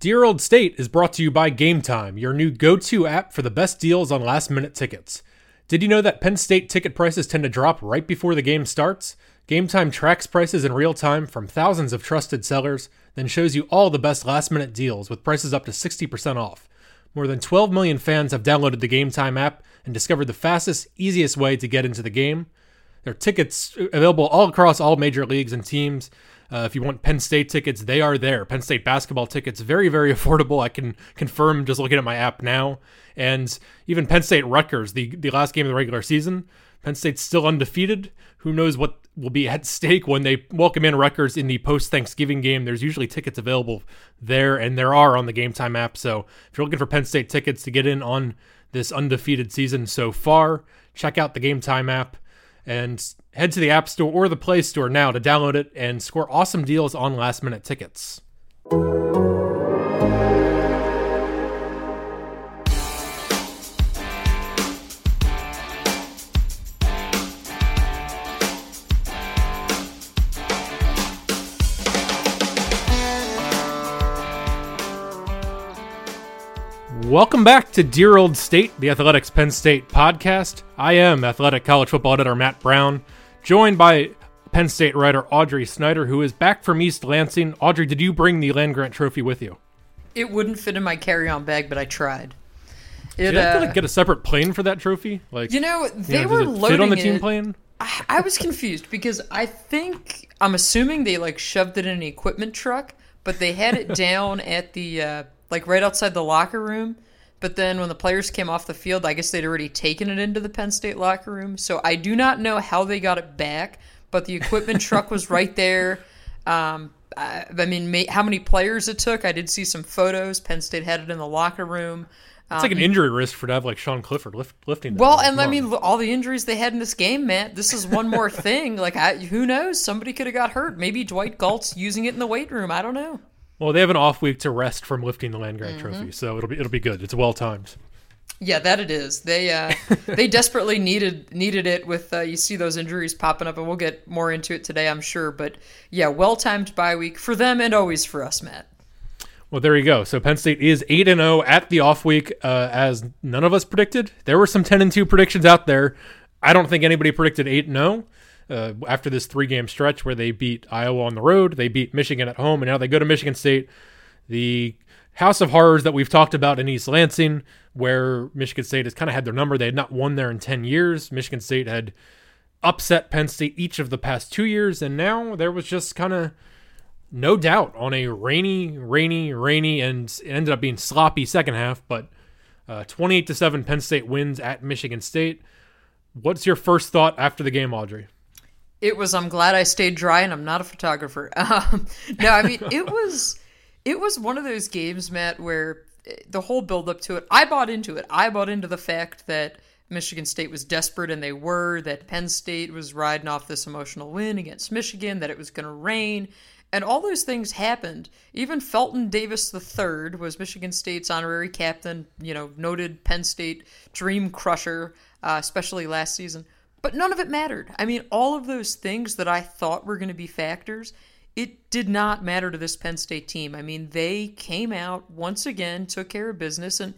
Dear Old State is brought to you by Game Time, your new go to app for the best deals on last minute tickets. Did you know that Penn State ticket prices tend to drop right before the game starts? Game Time tracks prices in real time from thousands of trusted sellers, then shows you all the best last minute deals with prices up to 60% off. More than 12 million fans have downloaded the Game Time app and discovered the fastest, easiest way to get into the game. There are tickets uh, available all across all major leagues and teams. Uh, if you want Penn State tickets, they are there. Penn State basketball tickets, very, very affordable. I can confirm just looking at my app now. And even Penn State Rutgers, the, the last game of the regular season, Penn State's still undefeated. Who knows what will be at stake when they welcome in Rutgers in the post Thanksgiving game? There's usually tickets available there, and there are on the Game Time app. So if you're looking for Penn State tickets to get in on this undefeated season so far, check out the Game Time app and head to the App Store or the Play Store now to download it and score awesome deals on last minute tickets. Welcome back to Dear Old State, the Athletic's Penn State podcast. I am athletic college football editor Matt Brown, joined by Penn State writer Audrey Snyder, who is back from East Lansing. Audrey, did you bring the land grant trophy with you? It wouldn't fit in my carry-on bag, but I tried. It, did you have to like, get a separate plane for that trophy? Like you know, they you know, were loading fit on the team it. plane. I, I was confused because I think I'm assuming they like shoved it in an equipment truck, but they had it down at the uh, like right outside the locker room. But then when the players came off the field, I guess they'd already taken it into the Penn State locker room. So I do not know how they got it back, but the equipment truck was right there. Um, I, I mean, may, how many players it took? I did see some photos. Penn State had it in the locker room. It's um, like an um, injury risk for to have like Sean Clifford lift, lifting. Well, and I mean, all the injuries they had in this game, man. This is one more thing. Like, I, who knows? Somebody could have got hurt. Maybe Dwight Galt's using it in the weight room. I don't know. Well, they have an off week to rest from lifting the land grant mm-hmm. trophy, so it'll be it'll be good. It's well timed. Yeah, that it is. They uh, they desperately needed needed it with uh, you see those injuries popping up, and we'll get more into it today, I'm sure. But yeah, well timed bye week for them and always for us, Matt. Well, there you go. So Penn State is eight and zero oh at the off week, uh, as none of us predicted. There were some ten and two predictions out there. I don't think anybody predicted eight and zero. Uh, after this three game stretch where they beat Iowa on the road, they beat Michigan at home, and now they go to Michigan State. The house of horrors that we've talked about in East Lansing, where Michigan State has kind of had their number. They had not won there in 10 years. Michigan State had upset Penn State each of the past two years, and now there was just kind of no doubt on a rainy, rainy, rainy, and it ended up being sloppy second half, but uh, 28 to 7 Penn State wins at Michigan State. What's your first thought after the game, Audrey? It was. I'm glad I stayed dry, and I'm not a photographer. Um, no, I mean it was. It was one of those games, Matt, where eh, the whole build up to it, I bought into it. I bought into the fact that Michigan State was desperate, and they were. That Penn State was riding off this emotional win against Michigan. That it was going to rain. And all those things happened. Even Felton Davis III was Michigan State's honorary captain, you know, noted Penn State dream crusher, uh, especially last season. But none of it mattered. I mean, all of those things that I thought were going to be factors, it did not matter to this Penn State team. I mean, they came out once again, took care of business, and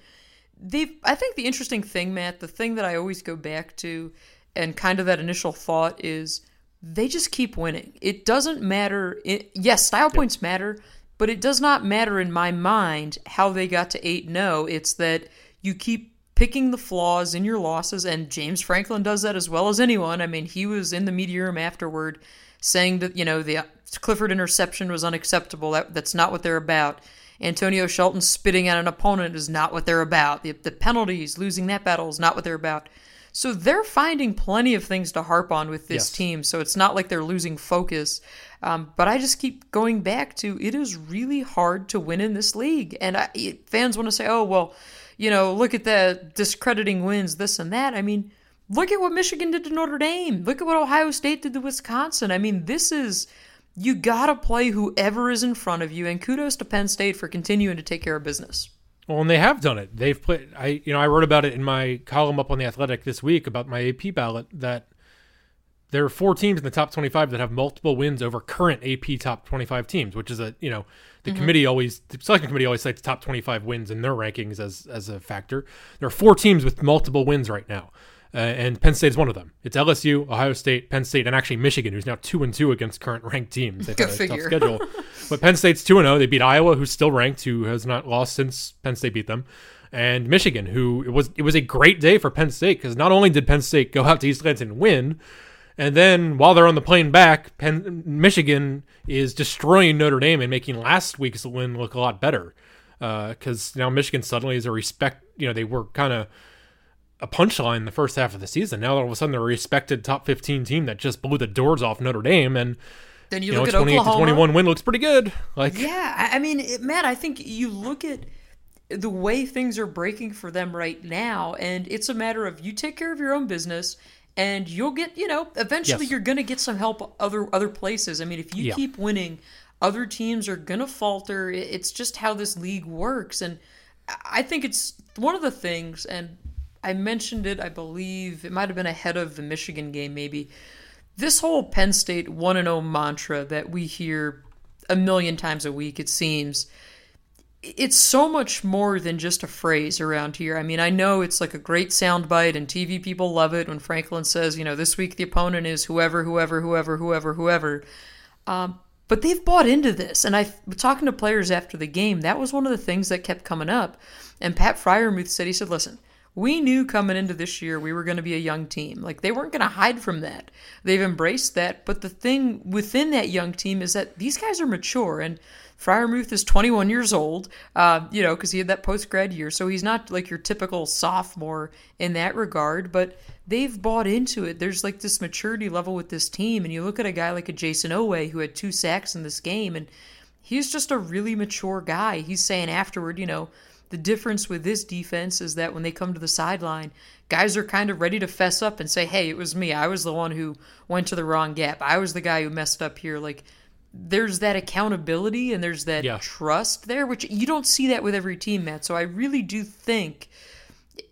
they. I think the interesting thing, Matt, the thing that I always go back to, and kind of that initial thought is they just keep winning. It doesn't matter. It, yes, style points matter, but it does not matter in my mind how they got to 8 0. It's that you keep picking the flaws in your losses, and James Franklin does that as well as anyone. I mean, he was in the media room afterward saying that, you know, the Clifford interception was unacceptable. That, that's not what they're about. Antonio Shelton spitting at an opponent is not what they're about. The, the penalties, losing that battle is not what they're about. So they're finding plenty of things to harp on with this yes. team. So it's not like they're losing focus. Um, but I just keep going back to it is really hard to win in this league. And I, fans want to say, oh, well, you know, look at the discrediting wins, this and that. I mean, look at what Michigan did to Notre Dame. Look at what Ohio State did to Wisconsin. I mean, this is you got to play whoever is in front of you and kudos to Penn State for continuing to take care of business. Well, and they have done it. They've played I you know, I wrote about it in my column up on the Athletic this week about my AP ballot that there are four teams in the top 25 that have multiple wins over current AP top 25 teams, which is a, you know, The committee always, the selection committee always cites top 25 wins in their rankings as as a factor. There are four teams with multiple wins right now, uh, and Penn State is one of them. It's LSU, Ohio State, Penn State, and actually Michigan, who's now two and two against current ranked teams. They've Go had a figure. tough schedule, but Penn State's two and zero. They beat Iowa, who's still ranked, who has not lost since Penn State beat them. And Michigan, who it was it was a great day for Penn State because not only did Penn State go out to East Lansing and win, and then while they're on the plane back, Penn, Michigan is destroying Notre Dame and making last week's win look a lot better. Uh, because now Michigan suddenly is a respect. You know, they were kind of a punchline in the first half of the season. Now all of a sudden they're a respected top 15 team that just blew the doors off Notre Dame. And, Then you, you know, look a at 28 to Oklahoma. 21 win looks pretty good. Like, Yeah, I I mean, it, Matt, I think you look at the way things are breaking for them right now, and it's a matter of you take care of your own business, and you'll get, you know, eventually Yes. you're going to get some help other other places. I mean, if you Yeah. keep winning, other teams are going to falter. It's just how this league works, and I- think it's one of the things, and I mentioned it, I believe it might have been ahead of the Michigan game, maybe. This whole Penn State 1 0 mantra that we hear a million times a week, it seems, it's so much more than just a phrase around here. I mean, I know it's like a great soundbite, and TV people love it when Franklin says, you know, this week the opponent is whoever, whoever, whoever, whoever, whoever. Um, but they've bought into this, and I talking to players after the game. That was one of the things that kept coming up. And Pat Freiermuth said, he said, listen, we knew coming into this year we were going to be a young team. Like they weren't going to hide from that. They've embraced that. But the thing within that young team is that these guys are mature and. Freiermuth is 21 years old, uh, you know, because he had that post grad year. So he's not like your typical sophomore in that regard, but they've bought into it. There's like this maturity level with this team. And you look at a guy like a Jayson Oweh who had two sacks in this game, and he's just a really mature guy. He's saying afterward, you know, the difference with this defense is that when they come to the sideline, guys are kind of ready to fess up and say, hey, it was me. I was the one who went to the wrong gap. I was the guy who messed up here. Like, there's that accountability and there's that Yeah. trust there, which you don't see that with every team, Matt. So I really do think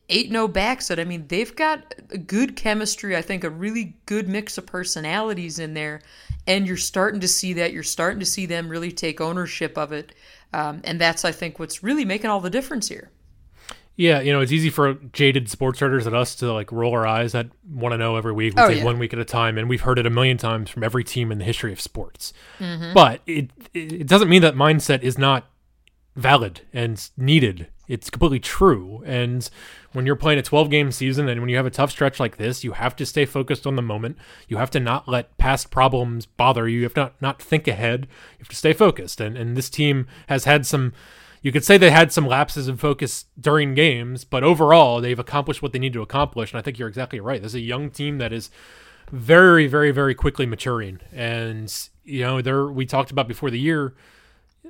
8 0 backs it. I mean, they've got a good chemistry. I think a really good mix of personalities in there. And you're starting to see that. You're starting to see them really take ownership of it. Um, and that's, I think, what's really making all the difference here. Yeah, you know, it's easy for jaded sports writers at us to like roll our eyes at want to know every week. We Oh, take yeah. one week at a time, and we've heard it a million times from every team in the history of sports. Mm-hmm. But it it doesn't mean that mindset is not valid and needed. It's completely true. And when you're playing a 12 game season and when you have a tough stretch like this, you have to stay focused on the moment. You have to not let past problems bother you. You have to not, not think ahead. You have to stay focused. And and this team has had some you could say they had some lapses in focus during games, but overall they've accomplished what they need to accomplish. And I think you're exactly right. This is a young team that is very, very, very quickly maturing. And you know, there we talked about before the year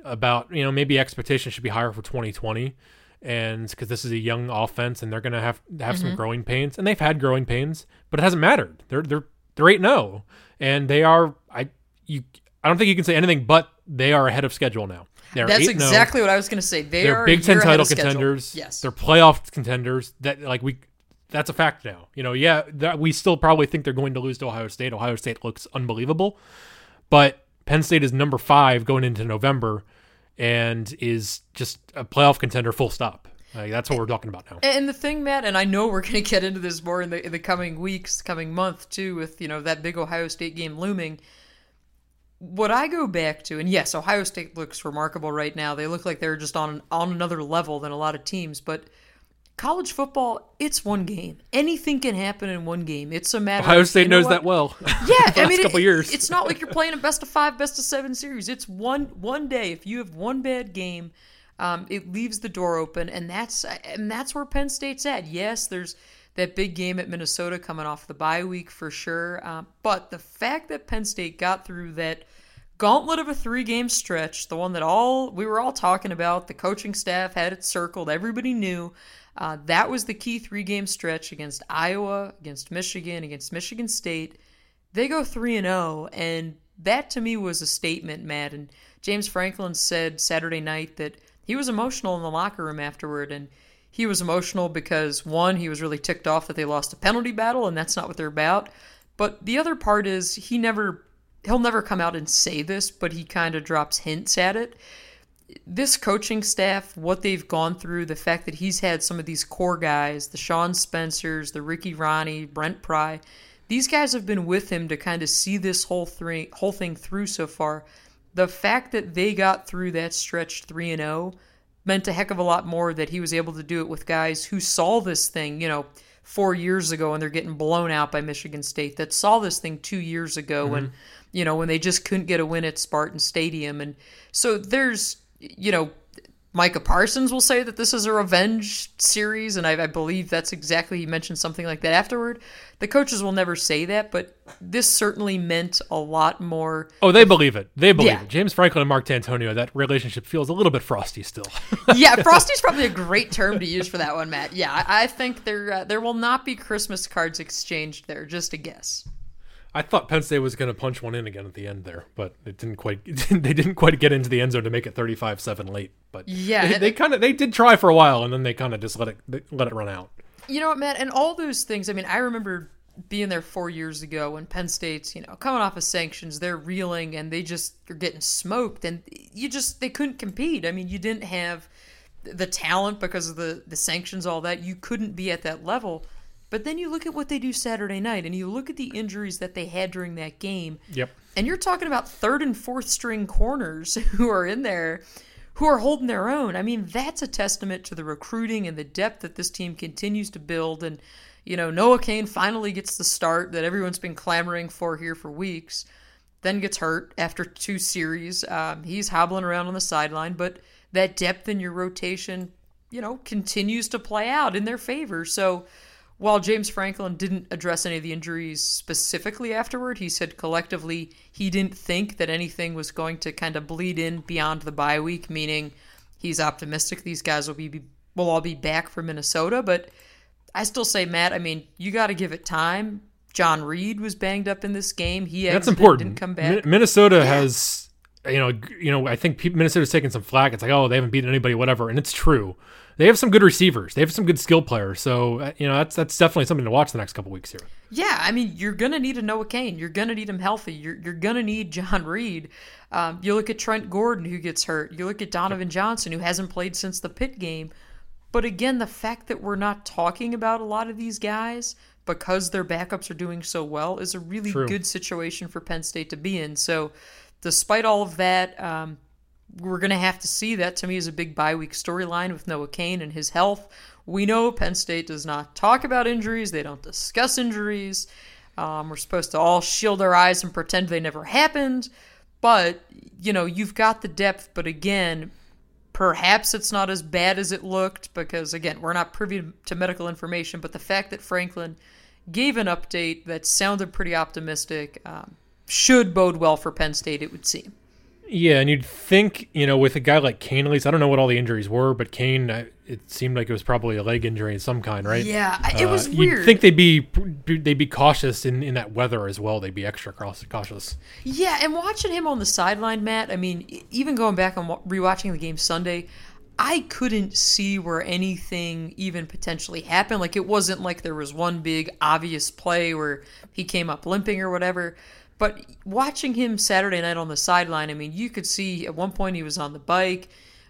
about you know maybe expectations should be higher for 2020 and because this is a young offense and they're going to have have some mm-hmm. growing pains. And they've had growing pains but it hasn't mattered. They're they're they're 8 0 and they are i you i don't think you can say anything but they are ahead of schedule now. They're That's 8-0. exactly what I was going to say. They they're are big 10 title schedule. contenders. Yes. they're playoff contenders. That like we that's a fact now. You know yeah that we still probably think they're going to lose to ohio state. Ohio state looks unbelievable. But penn state is number five going into november and is just a playoff contender full stop like, that's what we're talking about now And the thing, Matt, and I know we're going to get into this more in the in the coming weeks, coming month too, with you know that big Ohio State game looming. What I go back to, and yes, Ohio State looks remarkable right now. They look like they're just on on another level than a lot of teams. But college football, it's one game. Anything can happen in one game. It's a matter. ohio of, state you know knows what? that well Yeah, I mean, couple it- years it's not like you're playing a best of five, best of seven series. It's one one day. If you have one bad game, um, it leaves the door open, and that's and that's where Penn State's at. Yes, there's that big game at Minnesota coming off the bye week for sure, uh, but the fact that Penn State got through that gauntlet of a three game stretch, the one that all we were all talking about, the coaching staff had it circled, everybody knew. Uh, that was the key three game stretch against Iowa, against Michigan, against Michigan State. They go 3 and 0 and that to me was a statement, Matt. And James Franklin said Saturday night that he was emotional in the locker room afterward and he was emotional because one, he was really ticked off that they lost a penalty battle and that's not what they're about. But the other part is he never he'll never come out and say this, but he kind of drops hints at it. This coaching staff, what they've gone through, the fact that he's had some of these core guys, the Sean Spencers, the Ricky Rahne, Brent Pry, these guys have been with him to kind of see this whole thing, whole thing through so far. The fact that they got through that stretch 3 and 0 meant a heck of a lot more that he was able to do it with guys who saw this thing, you know, 4 years ago and they're getting blown out by Michigan State that saw this thing 2 years ago mm-hmm. when you know, when they just couldn't get a win at Spartan Stadium and so there's you know, Micah Parsons will say that this is a revenge series, and I, I, believe that's exactly he mentioned something like that afterward. The coaches will never say that, but this certainly meant a lot more. Oh, they believe it. They believe yeah. it. James Franklin and Mark Dantonio, that relationship feels a little bit frosty still. yeah, frosty's probably a great term to use for that one, Matt. Yeah, I, I think there uh, there will not be Christmas cards exchanged there. Just a guess. I thought Penn State was going to punch one in again at the end there, but it didn't quite. they didn't quite get into the end zone to make it 35-7 late. But yeah, they, they kind of they did try for a while, and then they kind of just let it let it run out. You know what, Matt? And all those things. I mean, I remember being there four years ago when Penn State's you know coming off of sanctions, they're reeling and they just are getting smoked, and you just they couldn't compete. I mean, you didn't have the talent because of the the sanctions, all that. You couldn't be at that level. But then you look at what they do Saturday night and you look at the injuries that they had during that game. Yep. And you're talking about third and fourth string corners who are in there who are holding their own. I mean, that's a testament to the recruiting and the depth that this team continues to build and you know, Noah Cain finally gets the start that everyone's been clamoring for here for weeks. Then gets hurt after two series. Um, he's hobbling around on the sideline, but that depth in your rotation, you know, continues to play out in their favor. So, while James Franklin didn't address any of the injuries specifically afterward, he said collectively he didn't think that anything was going to kind of bleed in beyond the bye week, meaning he's optimistic these guys will be will all be back for Minnesota, but I still say Matt, I mean, you got to give it time. John Reid was banged up in this game. He That's important. Didn't come back. Minnesota yeah. has you know, you know, I think Minnesota's taking some flack. It's like, oh, they haven't beaten anybody, whatever, and it's true they have some good receivers. They have some good skill players. So uh, you know that's that's definitely something to watch the next couple weeks here. Yeah, I mean you're gonna need a Noah Cain. You're gonna need him healthy. You're you're gonna need John Reid. Um, you look at Trent Gordon who gets hurt. You look at Donovan Johnson who hasn't played since the pit game. But again, the fact that we're not talking about a lot of these guys because their backups are doing so well is a really True. good situation for Penn State to be in. So, despite all of that, um, we're going to have to see that to me is a big bye week storyline with Noah Cain and his health. We know Penn State does not talk about injuries, they don't discuss injuries. Um, we're supposed to all shield our eyes and pretend they never happened. But, you know, you've got the depth, but again, perhaps it's not as bad as it looked because, again, we're not privy to medical information. But the fact that Franklin gave an update that sounded pretty optimistic um, should bode well for Penn State, it would seem. Yeah, and you'd think, you know, with a guy like Cain, at least I don't know what all the injuries were, but Cain, it seemed like it was probably a leg injury of some kind, right? Yeah, it was uh, weird. You'd think they'd be they'd be cautious in, in that weather as well. They'd be extra cautious. Yeah, and watching him on the sideline, Matt. I mean, even going back and rewatching the game Sunday, I couldn't see where anything even potentially happened. Like it wasn't like there was one big obvious play where he came up limping or whatever. But watching him Saturday night on the sideline, I mean, you could see at one point he was on the bike.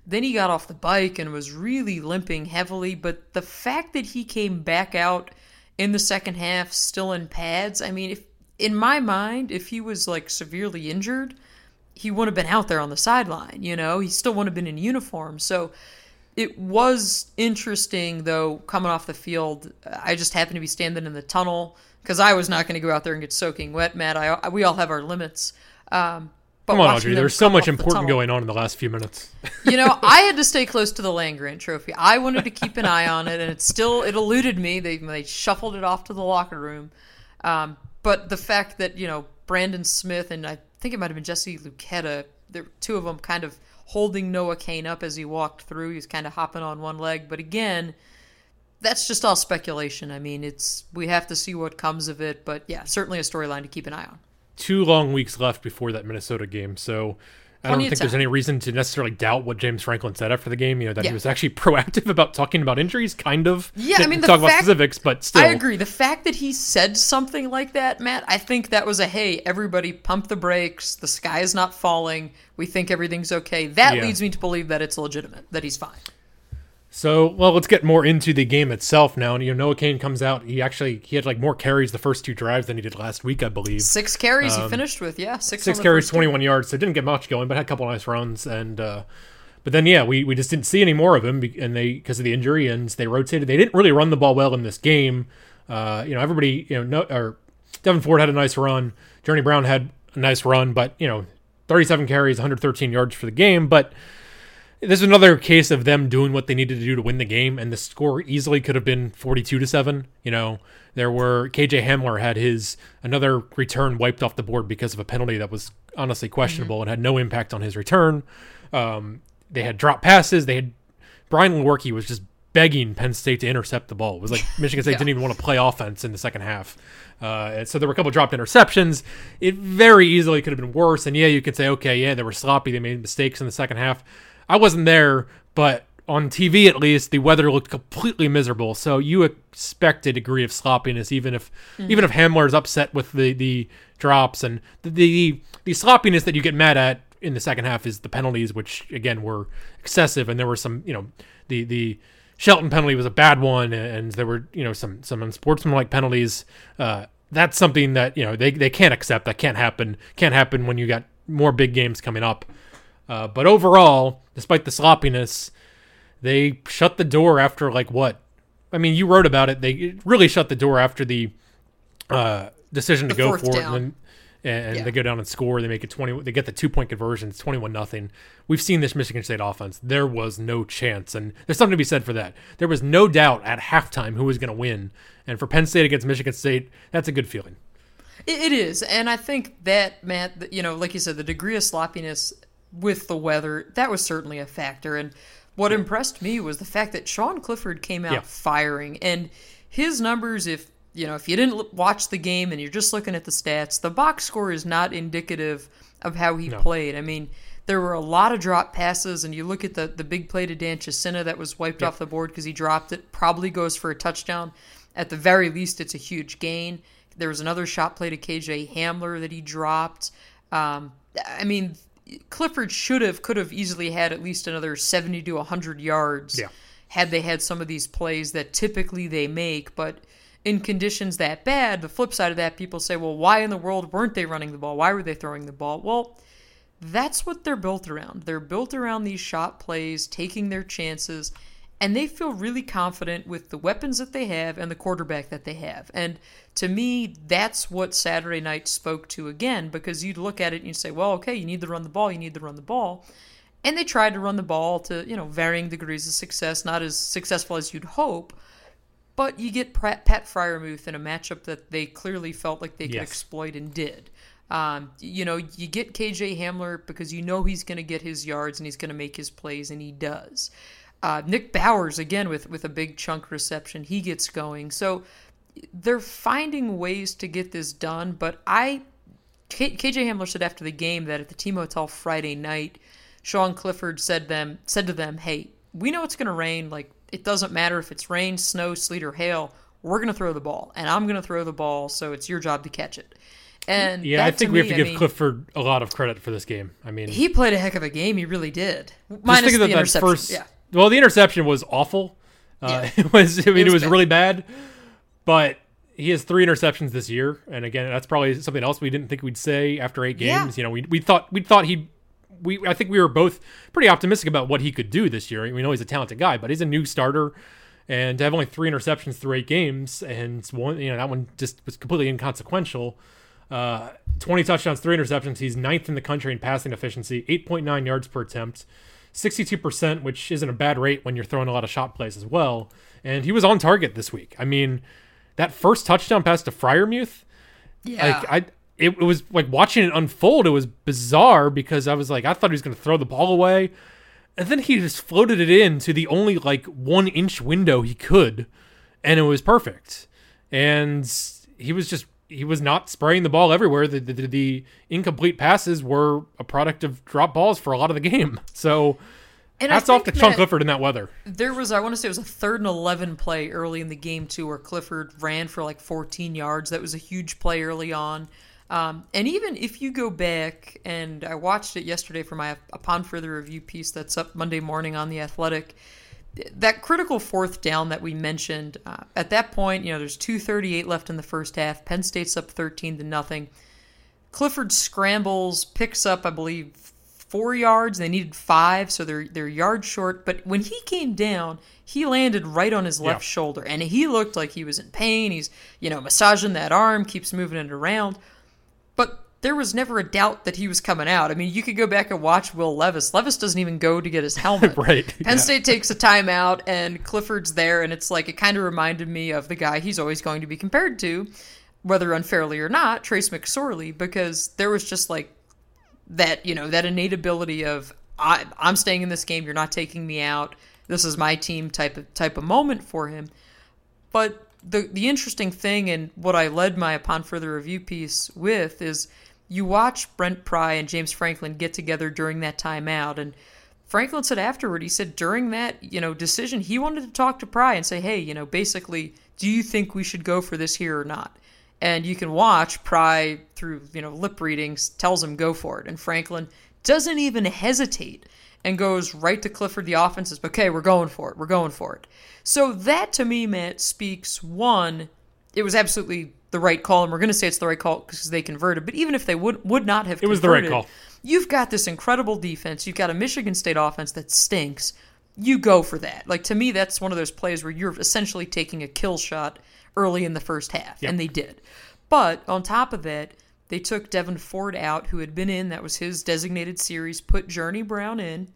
Then he got off the bike and was really limping heavily. But the fact that he came back out in the second half still in pads, I mean, if in my mind, if he was like severely injured, he wouldn't have been out there on the sideline. You know, he still wouldn't have been in uniform. So it was interesting, though, coming off the field. I just happened to be standing in the tunnel because I was not going to go out there and get soaking wet, Matt. I, we all have our limits. Um, but Come on, Audrey. There's so much important going on in the last few minutes. you know, I had to stay close to the Land Grant Trophy. I wanted to keep an eye on it, and it still it eluded me. They they shuffled it off to the locker room. Um, but the fact that you know Brandon Smith and I think it might have been Jesse Luketa, the two of them kind of holding Noah Cain up as he walked through. He was kind of hopping on one leg, but again that's just all speculation. I mean, it's we have to see what comes of it, but yeah, certainly a storyline to keep an eye on. Two long weeks left before that Minnesota game, so I don't think there's any reason to necessarily doubt what James Franklin said after the game. You know that Yeah. he was actually proactive about talking about injuries, kind of. Yeah, I mean, talk about specifics, but still. I agree. The fact that he said something like that, Matt, I think that was a hey, everybody pump the brakes. The sky is not falling. We think everything's okay. That Yeah. leads me to believe that it's legitimate, that he's fine. So, well, let's get more into the game itself now. And you know, Noah Cain comes out. He actually he had like more carries the first two drives than he did last week, I believe. Six carries he finished with, yeah. Six, Um, Six carries, two. 21 yards. So didn't get much going, but had a couple nice runs. And uh, but then yeah, we, we just didn't see any more of him, and they because of the injury, and they rotated. They didn't really run the ball well in this game. Uh, you know, everybody, you know, no, or Devyn Ford had a nice run. Journey Brown had a nice run, but you know, 37 carries, 113 yards for the game, but. This is another case of them doing what they needed to do to win the game, and the score easily could have been 42 to 7. You know, there were KJ Hamler had his another return wiped off the board because of a penalty that was honestly questionable and had no impact on his return. Um, they had drop passes. They had Brian Lewerke was just begging Penn State to intercept the ball. It was like Michigan State Yeah. didn't even want to play offense in the second half. Uh, so there were a couple dropped interceptions. It very easily could have been worse. And yeah, you could say, okay, yeah, they were sloppy. They made mistakes in the second half. I wasn't there, but on TV at least, the weather looked completely miserable. So you expect a degree of sloppiness, even if even if Hamler's upset with the the drops and the, the the sloppiness that you get mad at in the second half is the penalties, which again were excessive, and there were some, you know, the the Shelton penalty was a bad one, and there were you know some some unsportsmanlike penalties. Uh, that's something that you know they, they can't accept. That can't happen. Can't happen when you got more big games coming up. Uh, but overall, despite the sloppiness, they shut the door after like what? I mean, you wrote about it. They really shut the door after the uh, decision to The go for it, and, then, and Yeah. they go down and score. They make it twenty. They get the two point conversion. It's twenty one nothing. We've seen this Michigan State offense. There was no chance, and there's something to be said for that. There was no doubt at halftime who was going to win, and for Penn State against Michigan State, that's a good feeling. It, it is, and I think that Matt, you know, like you said, the degree of sloppiness with the weather that was certainly a factor. And what impressed me was the fact that Sean Clifford came out Yeah. firing, and his numbers. If you know, if you didn't watch the game and you're just looking at the stats, the box score is not indicative of how he played. I mean. There were a lot of drop passes, and you look at the, the big play to Dan Chisena that was wiped off the board because he dropped it. Probably goes for a touchdown. At the very least, it's a huge gain. There was another shot play to KJ Hamler that he dropped. Um, I mean, Clifford should have, could have easily had at least another 70 to 100 yards Yeah. had they had some of these plays that typically they make. But in conditions that bad, the flip side of that, people say, well, why in the world weren't they running the ball? Why were they throwing the ball? Well, that's what they're built around. They're built around these shot plays, taking their chances, and they feel really confident with the weapons that they have and the quarterback that they have. And to me, that's what Saturday night spoke to again, because you'd look at it and you'd say, well, okay, you need to run the ball, you need to run the ball. And they tried to run the ball to, you know, varying degrees of success, not as successful as you'd hope. But you get Pat, Pat Freiermuth in a matchup that they clearly felt like they could Yes. exploit and did. Um, you know, you get KJ Hamler because you know he's going to get his yards and he's going to make his plays, and he does. Uh, Nick Bowers again with with a big chunk reception, he gets going. So they're finding ways to get this done. But I, K, KJ Hamler said after the game that at the team hotel Friday night, Sean Clifford said them said to them, "Hey, we know it's going to rain. Like it doesn't matter if it's rain, snow, sleet, or hail. We're going to throw the ball, and I'm going to throw the ball. So it's your job to catch it." And Yeah, I think to we have me, to I give mean, Clifford a lot of credit for this game. I mean, He played a heck of a game. He really did. Minus the that interception. first. yeah. Well, the interception was awful. Uh, Yeah. It was. I mean, it was was, bad. really bad. But he has three interceptions this year, and again, that's probably something else we didn't think we'd say after eight Yeah. games. You know, we we thought we thought he. We I think we were both pretty optimistic about what he could do this year. We know he's a talented guy, but he's a new starter. And to have only three interceptions through eight games, and one, you know, that one just was completely inconsequential. Uh, 20 touchdowns, three interceptions. He's ninth in the country in passing efficiency, 8.9 yards per attempt, 62%, which isn't a bad rate when you're throwing a lot of shot plays as well. And he was on target this week. I mean, that first touchdown pass to Freiermuth, Yeah. like I, it, it was like watching it unfold. It was bizarre because I was like, I thought he was going to throw the ball away, and then he just floated it in to the only like one inch window he could, and it was perfect. And he was just he was not spraying the ball everywhere. The, the, the incomplete passes were a product of drop balls for a lot of the game. So And hats off to Sean Clifford in that weather. There was, I want to say, it was a third and eleven play early in the game too, where Clifford ran for like 14 yards. That was a huge play early on. Um, and even if you go back, and I watched it yesterday for my upon further review piece that's up Monday morning on the Athletic. That critical fourth down that we mentioned uh, at that point, you know, there's 2:38 left in the first half. Penn State's up 13 to nothing. Clifford scrambles, picks up, I believe, four yards. They needed five, so they're they're yards short. But when he came down, he landed right on his left Yeah. shoulder, and he looked like he was in pain. He's you know massaging that arm, keeps moving it around, there was never a doubt that he was coming out. I mean, you could go back and watch Will Levis. Levis doesn't even go to get his helmet. Right, Penn yeah. State takes a timeout, and Clifford's there, and it's like it kind of reminded me of the guy he's always going to be compared to, whether unfairly or not, Trace McSorley, because there was just like that, you know, that innate ability of I, I'm staying in this game. You're not taking me out. This is my team type of type of moment for him. But the the interesting thing and what I led my upon further review piece with is you watch Brent Pry and James Franklin get together during that timeout and Franklin said afterward, he said during that, you know, decision, he wanted to talk to Pry and say, hey, you know, basically, do you think we should go for this here or not? And you can watch Pry through, you know, lip readings, tells him go for it. And Franklin doesn't even hesitate and goes right to Clifford. The offense is, okay, we're going for it. We're going for it. So that to me, Matt, speaks one, it was absolutely the right call. And we're going to say it's the right call because they converted. But even if they would, would not have It was the right converted, call. You've got this incredible defense. You've got a Michigan State offense that stinks. You go for that. Like to me, that's one of those plays where you're essentially taking a kill shot early in the first half, and they did. But on top of that, they took Devyn Ford out, who had been in. That was his designated series. Put Journey Brown in.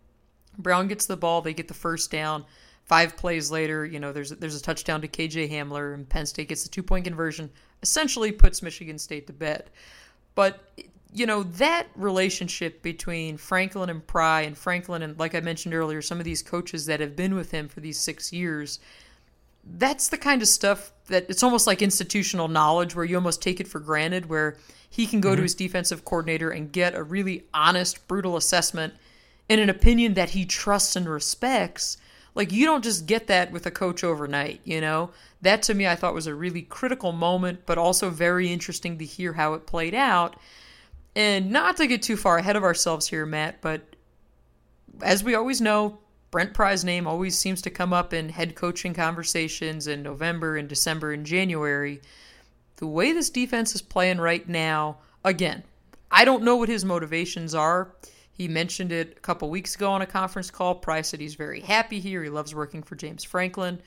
Brown gets the ball. They get the first down. Five plays later, you know, there's there's a touchdown to KJ Hamler, and Penn State gets the two point conversion. Essentially, puts Michigan State to bed. But you know that relationship between Franklin and Pry, and Franklin and like I mentioned earlier, some of these coaches that have been with him for these six years. That's the kind of stuff that it's almost like institutional knowledge where you almost take it for granted, where he can go to mm-hmm. his defensive coordinator and get a really honest, brutal assessment and an opinion that he trusts and respects. Like you don't just get that with a coach overnight, you know? That to me I thought was a really critical moment, but also very interesting to hear how it played out. And not to get too far ahead of ourselves here, Matt, but as we always know, Brent Pry's name always seems to come up in head coaching conversations in November and December and January. The way this defense is playing right now, again, I don't know what his motivations are. He mentioned it a couple weeks ago on a conference call. Pry said he's very happy here. He loves working for James Franklin.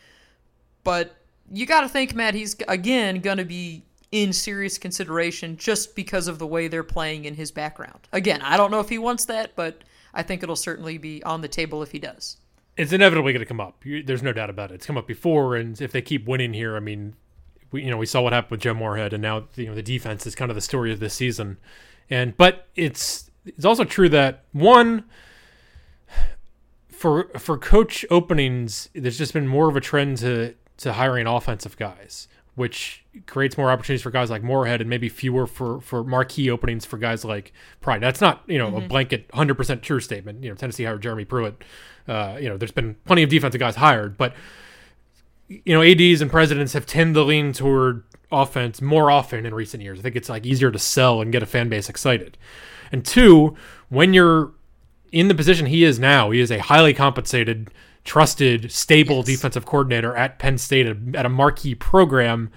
But you got to think, Matt, he's again going to be in serious consideration just because of the way they're playing in his background. Again, I don't know if he wants that, but I think it'll certainly be on the table if he does. It's inevitably going to come up. There's no doubt about it. It's come up before, and if they keep winning here, I mean, we you know we saw what happened with Joe Moorhead, and now you know the defense is kind of the story of this season. And but it's it's also true that one for for coach openings, there's just been more of a trend to to hiring offensive guys, which creates more opportunities for guys like Moorhead and maybe fewer for for marquee openings for guys like Pry. That's not you know a blanket 100% true statement. You know Tennessee hired Jeremy Pruitt. Uh, you know there's been plenty of defensive guys hired, but you know ads and presidents have tended to lean toward offense more often in recent years. I think it's like easier to sell and get a fan base excited. And two, when you're in the position he is now, he is a highly compensated, trusted, stable Yes. defensive coordinator at Penn State at, a marquee program.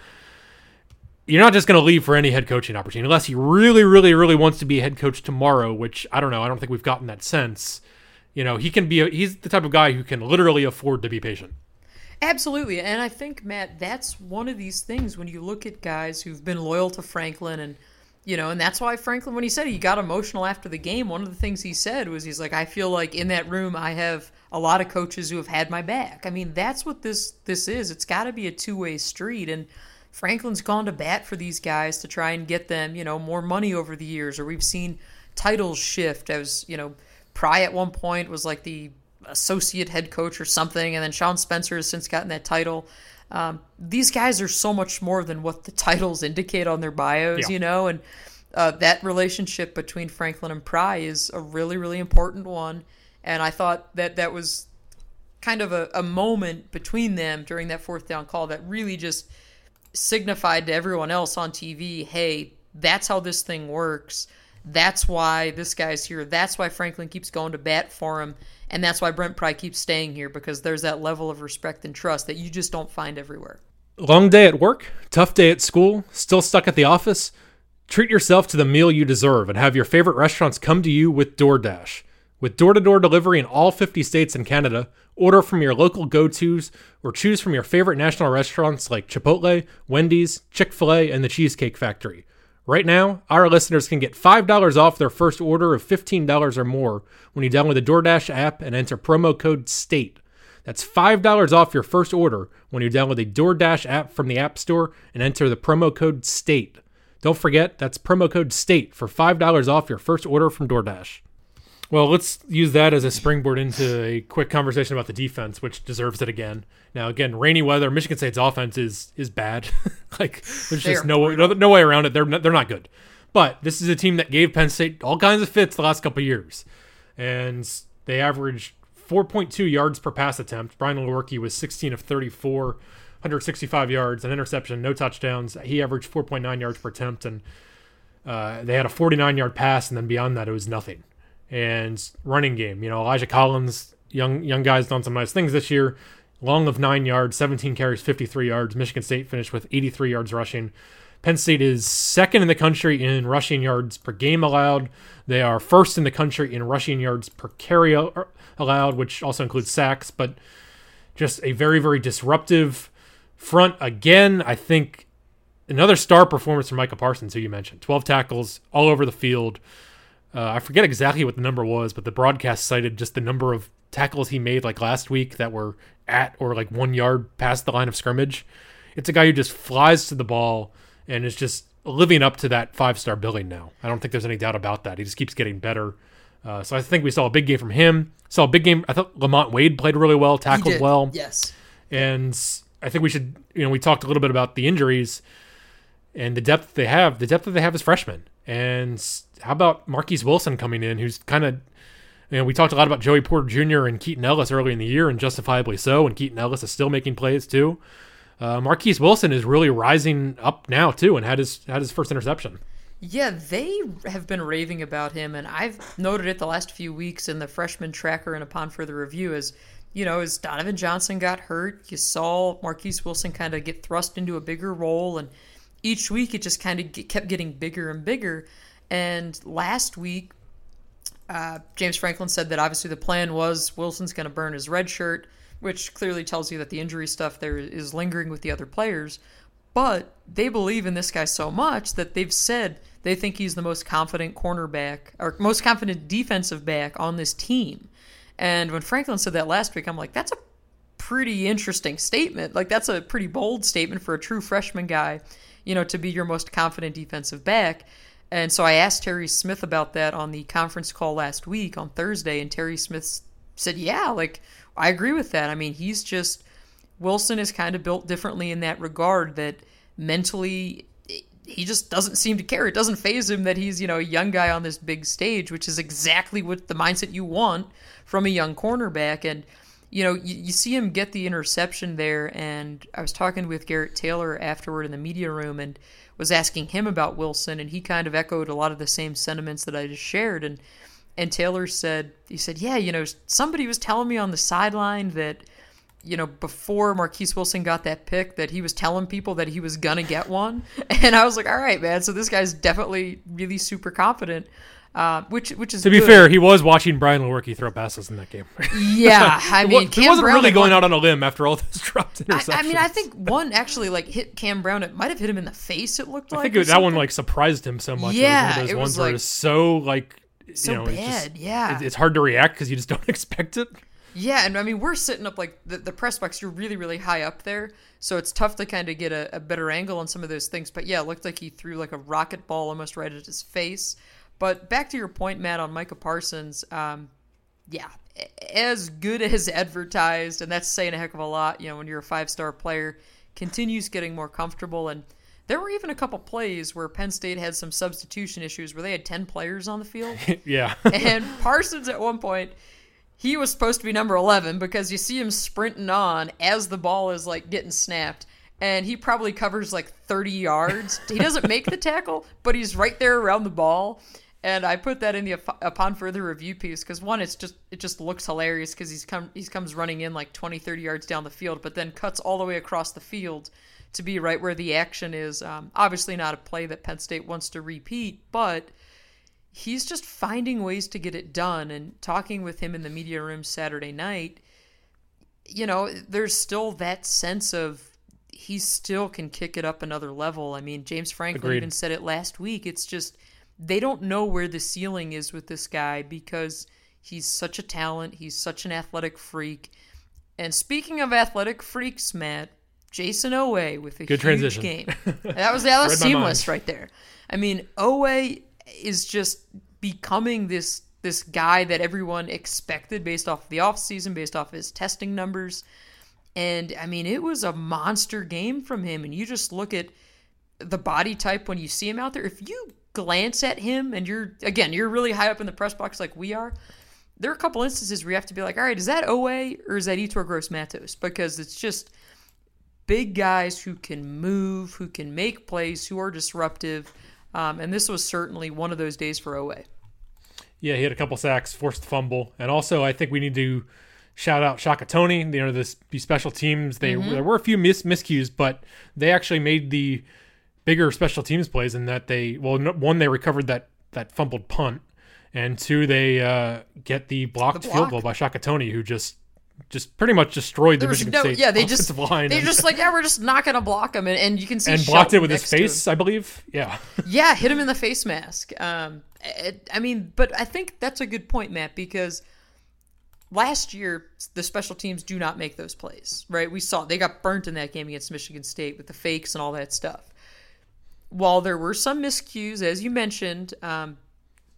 You're not just going to leave for any head coaching opportunity unless he really, really, really wants to be a head coach tomorrow. Which I don't know. I don't think we've gotten that sense. You know, he can be. A, he's the type of guy who can literally afford to be patient. Absolutely. And I think, Matt, that's one of these things when you look at guys who've been loyal to Franklin and you know, and that's why Franklin, when he said he got emotional after the game, one of the things he said was he's like, I feel like in that room I have a lot of coaches who have had my back. I mean, that's what this this is. It's got to be a two way street, and Franklin's gone to bat for these guys to try and get them, you know, more money over the years. Or we've seen titles shift as you know, Pry at one point was like the associate head coach or something, and then Sean Spencer has since gotten that title. Um, these guys are so much more than what the titles indicate on their bios, Yeah. you know, and uh, that relationship between Franklin and Pry is a really, really important one. And I thought that that was kind of a, a moment between them during that fourth down call that really just signified to everyone else on TV, hey, that's how this thing works. That's why this guy's here. That's why Franklin keeps going to bat for him. And that's why Brent Pry keeps staying here because there's that level of respect and trust that you just don't find everywhere. Long day at work, tough day at school, still stuck at the office? Treat yourself to the meal you deserve and have your favorite restaurants come to you with DoorDash. With door to door delivery in all 50 states and Canada, order from your local go tos or choose from your favorite national restaurants like Chipotle, Wendy's, Chick fil A, and the Cheesecake Factory. Right now, our listeners can get $5 off their first order of $15 or more when you download the DoorDash app and enter promo code STATE. That's $5 off your first order when you download the DoorDash app from the App Store and enter the promo code STATE. Don't forget, that's promo code STATE for $5 off your first order from DoorDash. Well, let's use that as a springboard into a quick conversation about the defense, which deserves it again. Now, again, rainy weather, Michigan State's offense is is bad. like there's They just no, no no way around it. They're not, they're not good. But this is a team that gave Penn State all kinds of fits the last couple of years, and they averaged 4.2 yards per pass attempt. Brian Lewerke was 16 of 34, 165 yards, an interception, no touchdowns. He averaged 4.9 yards per attempt, and uh, they had a 49 yard pass, and then beyond that, it was nothing. And running game, you know, Elijah Collins, young young guy's done some nice things this year. Long of nine yards, 17 carries, 53 yards. Michigan State finished with 83 yards rushing. Penn State is second in the country in rushing yards per game allowed. They are first in the country in rushing yards per carry er, allowed, which also includes sacks, but just a very, very disruptive front. Again, I think another star performance from Micah Parsons, who you mentioned 12 tackles all over the field. Uh, I forget exactly what the number was, but the broadcast cited just the number of tackles he made like last week that were at or like one yard past the line of scrimmage. It's a guy who just flies to the ball and is just living up to that five star billing now. I don't think there's any doubt about that. He just keeps getting better. Uh, so I think we saw a big game from him. Saw a big game. I thought Lamont Wade played really well, tackled well Yes. and I think we should, you know, we talked a little bit about the injuries and the depth they have. The depth that they have as freshmen, and how about Marquise Wilson coming in, who's kind of, you know, we talked a lot about Joey Porter Jr. and Keaton Ellis early in the year, and justifiably so. And Keaton Ellis is still making plays too. Uh, Marquise Wilson is really rising up now too, and had his had his first interception. Yeah, they have been raving about him, and I've noted it the last few weeks in the freshman tracker and upon further review. As you know, as Donovan Johnson got hurt, you saw Marquise Wilson kind of get thrust into a bigger role, and each week it just kind of get, kept getting bigger and bigger. And last week, uh, James Franklin said that obviously the plan was Wilson's going to burn his red shirt, which clearly tells you that the injury stuff there is lingering with the other players. But they believe in this guy so much that they've said they think he's the most confident cornerback or most confident defensive back on this team. And when Franklin said that last week, I'm like, that's a pretty interesting statement. Like that's a pretty bold statement for a true freshman guy, you know, to be your most confident defensive back. And so I asked Terry Smith about that on the conference call last week on Thursday, and Terry Smith said, "Yeah, like I agree with that. I mean, he's just Wilson is kind of built differently in that regard that mentally he just doesn't seem to care. It doesn't phase him that he's, you know, a young guy on this big stage, which is exactly what the mindset you want from a young cornerback. And, you know, you, you see him get the interception there. And I was talking with Garrett Taylor afterward in the media room and was asking him about Wilson. And he kind of echoed a lot of the same sentiments that I just shared. And, and Taylor said, he said, yeah, you know, somebody was telling me on the sideline that, you know, before Marquise Wilson got that pick, that he was telling people that he was gonna get one, and I was like, all right, man. So this guy's definitely really super confident, uh, which which is To be good. fair, he was watching Brian Lewerke throw passes in that game. Yeah, I mean, he wasn't Brown really going one- out on a limb after all those dropped interceptions. I, I mean, I think one actually like hit Cam Brown. It might have hit him in the face. It looked like. I think it, that one like surprised him so much. Yeah, it was one of those it was, like, so like so you know, it's just- yeah, it- it's hard to react because you just don't expect it. Yeah, and I mean we're sitting up like the, the press box. You're really really high up there, so it's tough to kind of get a, a better angle on some of those things. But yeah, it looked like he threw like a rocket ball almost right at his face. But back to your point, Matt, on Micah Parsons. Um, yeah, as good as advertised, and that's saying a heck of a lot. You know, when you're a five star player, continues getting more comfortable. And there were even a couple plays where Penn State had some substitution issues where they had 10 players on the field. yeah. and Parsons at one point, he was supposed to be number 11 because you see him sprinting on as the ball is like getting snapped. And he probably covers like 30 yards. He doesn't make the tackle, but he's right there around the ball. And I put that in the upon further review piece because one, it's just it just looks hilarious because he's come he comes running in like 20, 30 yards down the field, but then cuts all the way across the field to be right where the action is. Um, obviously, not a play that Penn State wants to repeat, but he's just finding ways to get it done. And talking with him in the media room Saturday night, you know, there's still that sense of he still can kick it up another level. I mean, James Franklin Agreed. even said it last week. It's just they don't know where the ceiling is with this guy because he's such a talent. He's such an athletic freak. And speaking of athletic freaks, Matt, Jayson Oweh with a Good huge transition. game. That was that was seamless right there. I mean, Oweh is just becoming this this guy that everyone expected based off of the offseason, based off his testing numbers. And I mean, it was a monster game from him. And you just look at the body type when you see him out there. If you glance at him and you're again you're really high up in the press box like we are there are a couple instances where you have to be like all right is that Oweh or is that Yetur Gross Matos? Because it's just big guys who can move who can make plays who are disruptive um, and this was certainly one of those days for Oweh yeah he had a couple sacks forced fumble and also I think we need to shout out Shaka Toney you know this these special teams. They mm-hmm. there were a few mis- miscues but they actually made the bigger special teams plays in that they well one they recovered that that fumbled punt and two they uh, get the blocked the block. field goal by Shaka Toney who just just pretty much destroyed the Michigan no, State yeah they just line they just like yeah we're just not gonna block him and, and you can see and blocked it with his face I believe? Yeah. Yeah hit him in the face mask. Um it, I mean but I think that's a good point Matt because last year the special teams do not make those plays right? We saw they got burnt in that game against Michigan State with the fakes and all that stuff while there were some miscues, as you mentioned, um,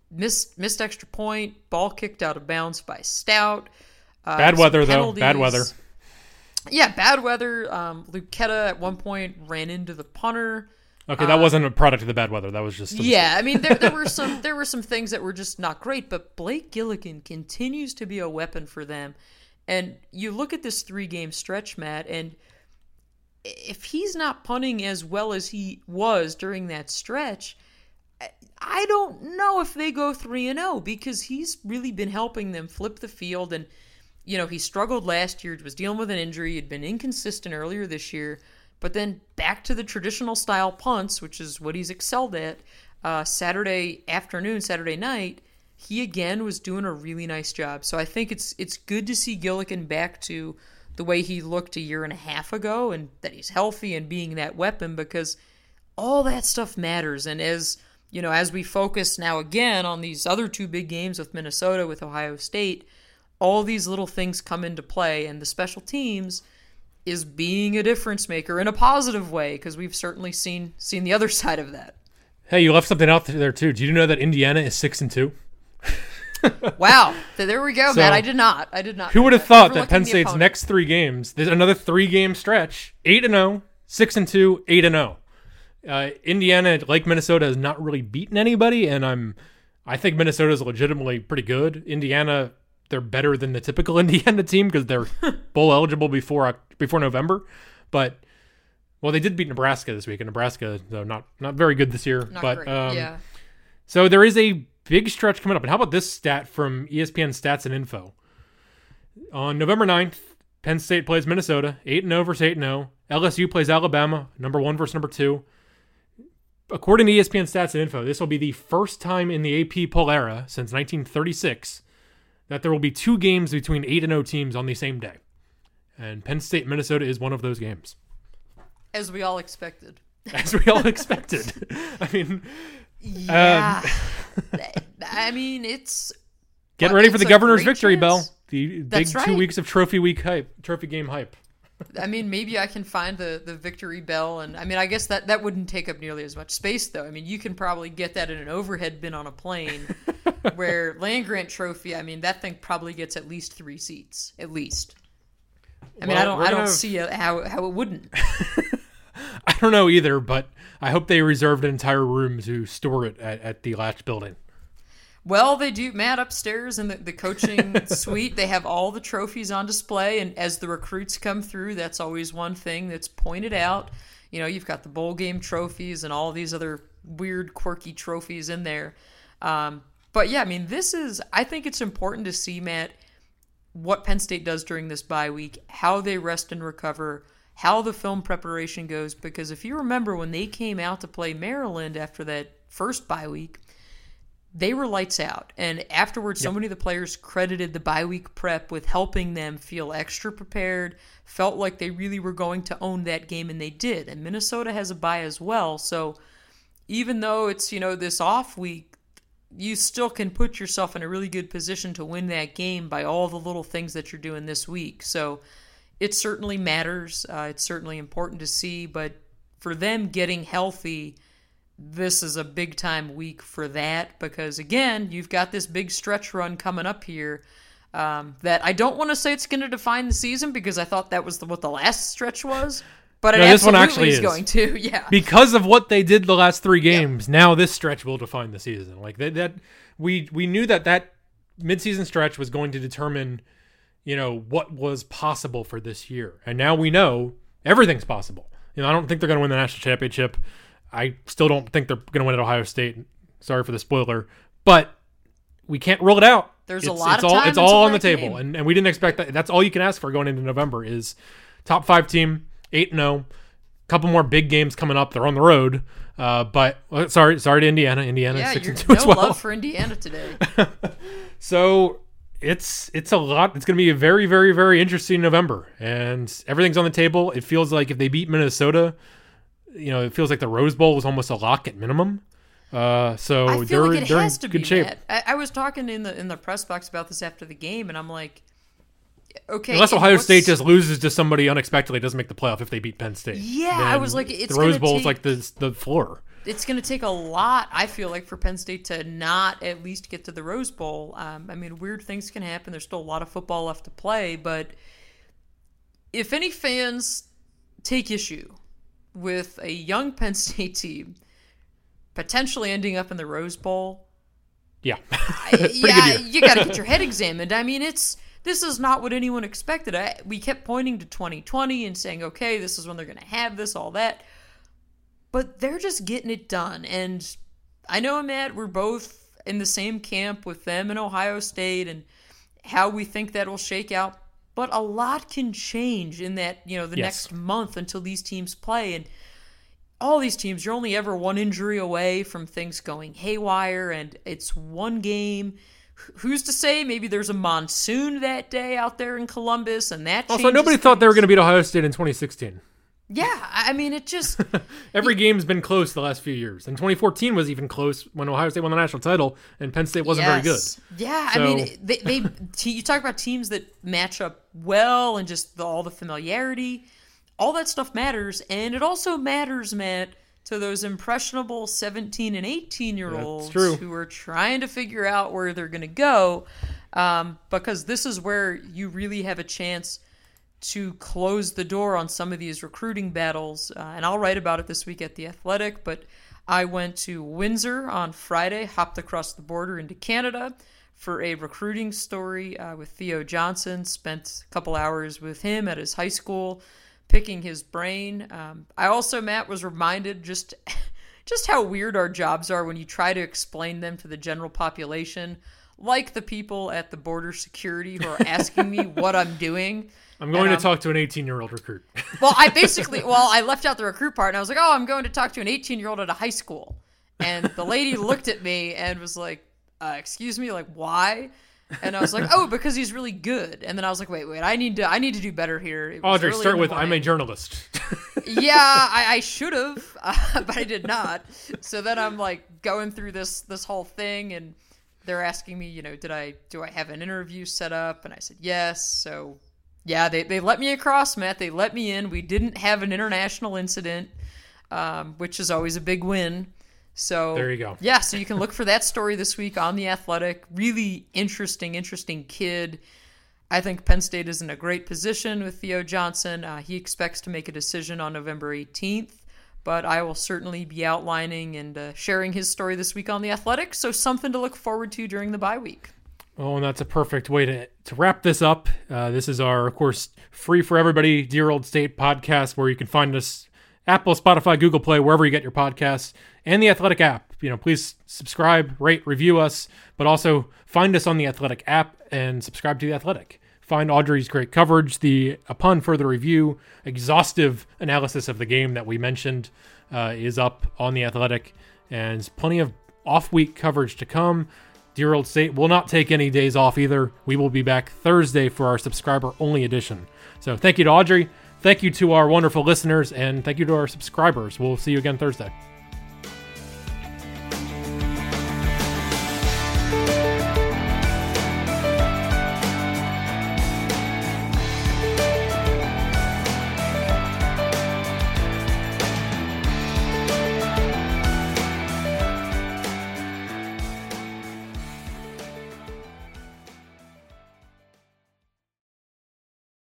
missed missed extra point, ball kicked out of bounds by Stout. Uh, bad weather though. Bad weather. Yeah, bad weather. Um, Luketa at one point ran into the punter. Okay, that um, wasn't a product of the bad weather. That was just yeah. I mean, there, there were some there were some things that were just not great, but Blake Gillikin continues to be a weapon for them. And you look at this three game stretch, Matt, and if he's not punting as well as he was during that stretch, I don't know if they go 3 and 0 because he's really been helping them flip the field and you know, he struggled last year, was dealing with an injury, had been inconsistent earlier this year, but then back to the traditional style punts, which is what he's excelled at. Uh, Saturday afternoon, Saturday night, he again was doing a really nice job. So I think it's it's good to see Gillikin back to the way he looked a year and a half ago and that he's healthy and being that weapon because all that stuff matters. And as you know, as we focus now again on these other two big games with Minnesota, with Ohio State, all these little things come into play, and the special teams is being a difference maker in a positive way because we've certainly seen seen the other side of that. Hey, you left something out there too. Do you know that Indiana is six and two? Wow. So there we go, so, Matt. I did not. I did not. Who would have thought that Penn State's next three games, there's another three game stretch, 8 and 0, 6 and 2, 8 and 0. Uh, Indiana, like Minnesota, has not really beaten anybody, and I'm, I think Minnesota is legitimately pretty good. Indiana, they're better than the typical Indiana team because they're bowl eligible before before November, but well, they did beat Nebraska this week, and Nebraska, though not not very good this year. Not but um, yeah. So there is a Big stretch coming up. And how about this stat from ESPN Stats and Info? On November 9th, Penn State plays Minnesota, 8 0 versus 8 0. LSU plays Alabama, number one versus number two. According to ESPN Stats and Info, this will be the first time in the AP poll era since 1936 that there will be two games between 8 0 teams on the same day. And Penn State, Minnesota is one of those games. As we all expected. As we all expected. I mean, yeah. Um, I mean, it's getting ready for the governor's victory chance. bell. The That's big right. two weeks of trophy week hype, trophy game hype. I mean, maybe I can find the, the victory bell, and I mean, I guess that that wouldn't take up nearly as much space, though. I mean, you can probably get that in an overhead bin on a plane, where land grant trophy. I mean, that thing probably gets at least three seats, at least. I mean, well, I don't, I don't see how how it wouldn't. don't know either, but I hope they reserved an entire room to store it at, at the Lasch building. Well, they do. Matt upstairs in the, the coaching suite, they have all the trophies on display. And as the recruits come through, that's always one thing that's pointed out. You know, you've got the bowl game trophies and all these other weird, quirky trophies in there. Um, but yeah, I mean, this is, I think it's important to see, Matt, what Penn State does during this bye week, how they rest and recover, how the film preparation goes. Because if you remember when they came out to play Maryland after that first bye week, they were lights out. And afterwards, yep. so many of the players credited the bye week prep with helping them feel extra prepared, felt like they really were going to own that game, and they did. And Minnesota has a bye as well. So even though it's, you know, this off week, you still can put yourself in a really good position to win that game by all the little things that you're doing this week. So it certainly matters. Uh, it's certainly important to see. But for them getting healthy, this is a big time week for that because, again, you've got this big stretch run coming up here. Um, that I don't want to say it's going to define the season because I thought that was the, what the last stretch was. But no, this one actually is, is, going to, yeah. Because of what they did the last three games, now this stretch will define the season. Like that, that we we knew that that midseason stretch was going to determine, you know, what was possible for this year, and now we know everything's possible. You know, I don't think they're going to win the national championship. I still don't think they're going to win at Ohio State. Sorry for the spoiler, but we can't rule it out. There's it's, a lot it's of all, time It's all on the game. table, and, and we didn't expect that. That's all you can ask for going into November is top five team, eight zero. Oh, couple more big games coming up. They're on the road, uh, but well, sorry, sorry to Indiana. Indiana yeah, six and two no as well. love for Indiana today. so it's it's a lot. It's going to be a very very very interesting November, and everything's on the table. It feels like if they beat Minnesota, you know, it feels like the Rose Bowl was almost a lock at minimum. Uh, so I feel they're, like it they're has to good be shape. I, I, was talking in the in the press box about this after the game, and I'm like, okay, unless Ohio State just loses to somebody unexpectedly, doesn't make the playoff if they beat Penn State. Yeah, I was like, it's the Rose Bowl is like the the floor. It's going to take a lot, I feel like, for Penn State to not at least get to the Rose Bowl. Um, I mean, weird things can happen. There's still a lot of football left to play, but if any fans take issue with a young Penn State team potentially ending up in the Rose Bowl, yeah, yeah, you got to get your head examined. I mean, it's this is not what anyone expected. I, we kept pointing to 2020 and saying, okay, this is when they're going to have this, all that. But they're just getting it done. And I know, Matt, we're both in the same camp with them in Ohio State and how we think that will shake out. But a lot can change in that, you know, the yes. next month until these teams play. And all these teams, you're only ever one injury away from things going haywire, and it's one game who's to say maybe there's a monsoon that day out there in Columbus and that also nobody things. thought they were going to beat Ohio State in 2016 yeah I mean it just every game's been close the last few years and 2014 was even close when Ohio State won the national title and Penn State wasn't yes. very good yeah so, I mean they, they you talk about teams that match up well and just the, all the familiarity all that stuff matters and it also matters Matt to those impressionable 17 and 18 year olds who are trying to figure out where they're going to go um, because this is where you really have a chance to close the door on some of these recruiting battles. Uh, and I'll write about it this week at The Athletic, but I went to Windsor on Friday, hopped across the border into Canada for a recruiting story uh, with Theo Johnson, spent a couple hours with him at his high school picking his brain. Um, I also, Matt, was reminded just just how weird our jobs are when you try to explain them to the general population, like the people at the border security who are asking me what I'm doing. I'm going to talk to an 18 year old recruit. well, I basically, well, I left out the recruit part and I was like, oh, I'm going to talk to an 18 year old at a high school. And the lady looked at me and was like, uh, excuse me, like, why? And I was like, oh, because he's really good. And then I was like, wait, wait, I need to, I need to do better here. Audrey, start with, I'm a journalist. yeah, I, I should have, uh, but I did not. So then I'm like going through this, this whole thing, and they're asking me, you know, did I, do I have an interview set up? And I said yes. So yeah, they they let me across, Matt. They let me in. We didn't have an international incident, um, which is always a big win. So there you go. Yeah, so you can look for that story this week on the Athletic. Really interesting, interesting kid. I think Penn State is in a great position with Theo Johnson. Uh, he expects to make a decision on November 18th, but I will certainly be outlining and uh, sharing his story this week on The Athletic, so something to look forward to during the bye week. Oh, and that's a perfect way to, to wrap this up. Uh, this is our, of course, free for everybody Dear Old State podcast, where you can find us Apple, Spotify, Google Play, wherever you get your podcasts, and the Athletic app. You know, please subscribe, rate, review us, but also find us on the Athletic app and subscribe to the Athletic. Find Audrey's great coverage, the upon further review, exhaustive analysis of the game that we mentioned uh, is up on the Athletic, and plenty of off week coverage to come. Dear Old State will not take any days off either. We will be back Thursday for our subscriber only edition. So thank you to Audrey. Thank you to our wonderful listeners and thank you to our subscribers. We'll see you again Thursday.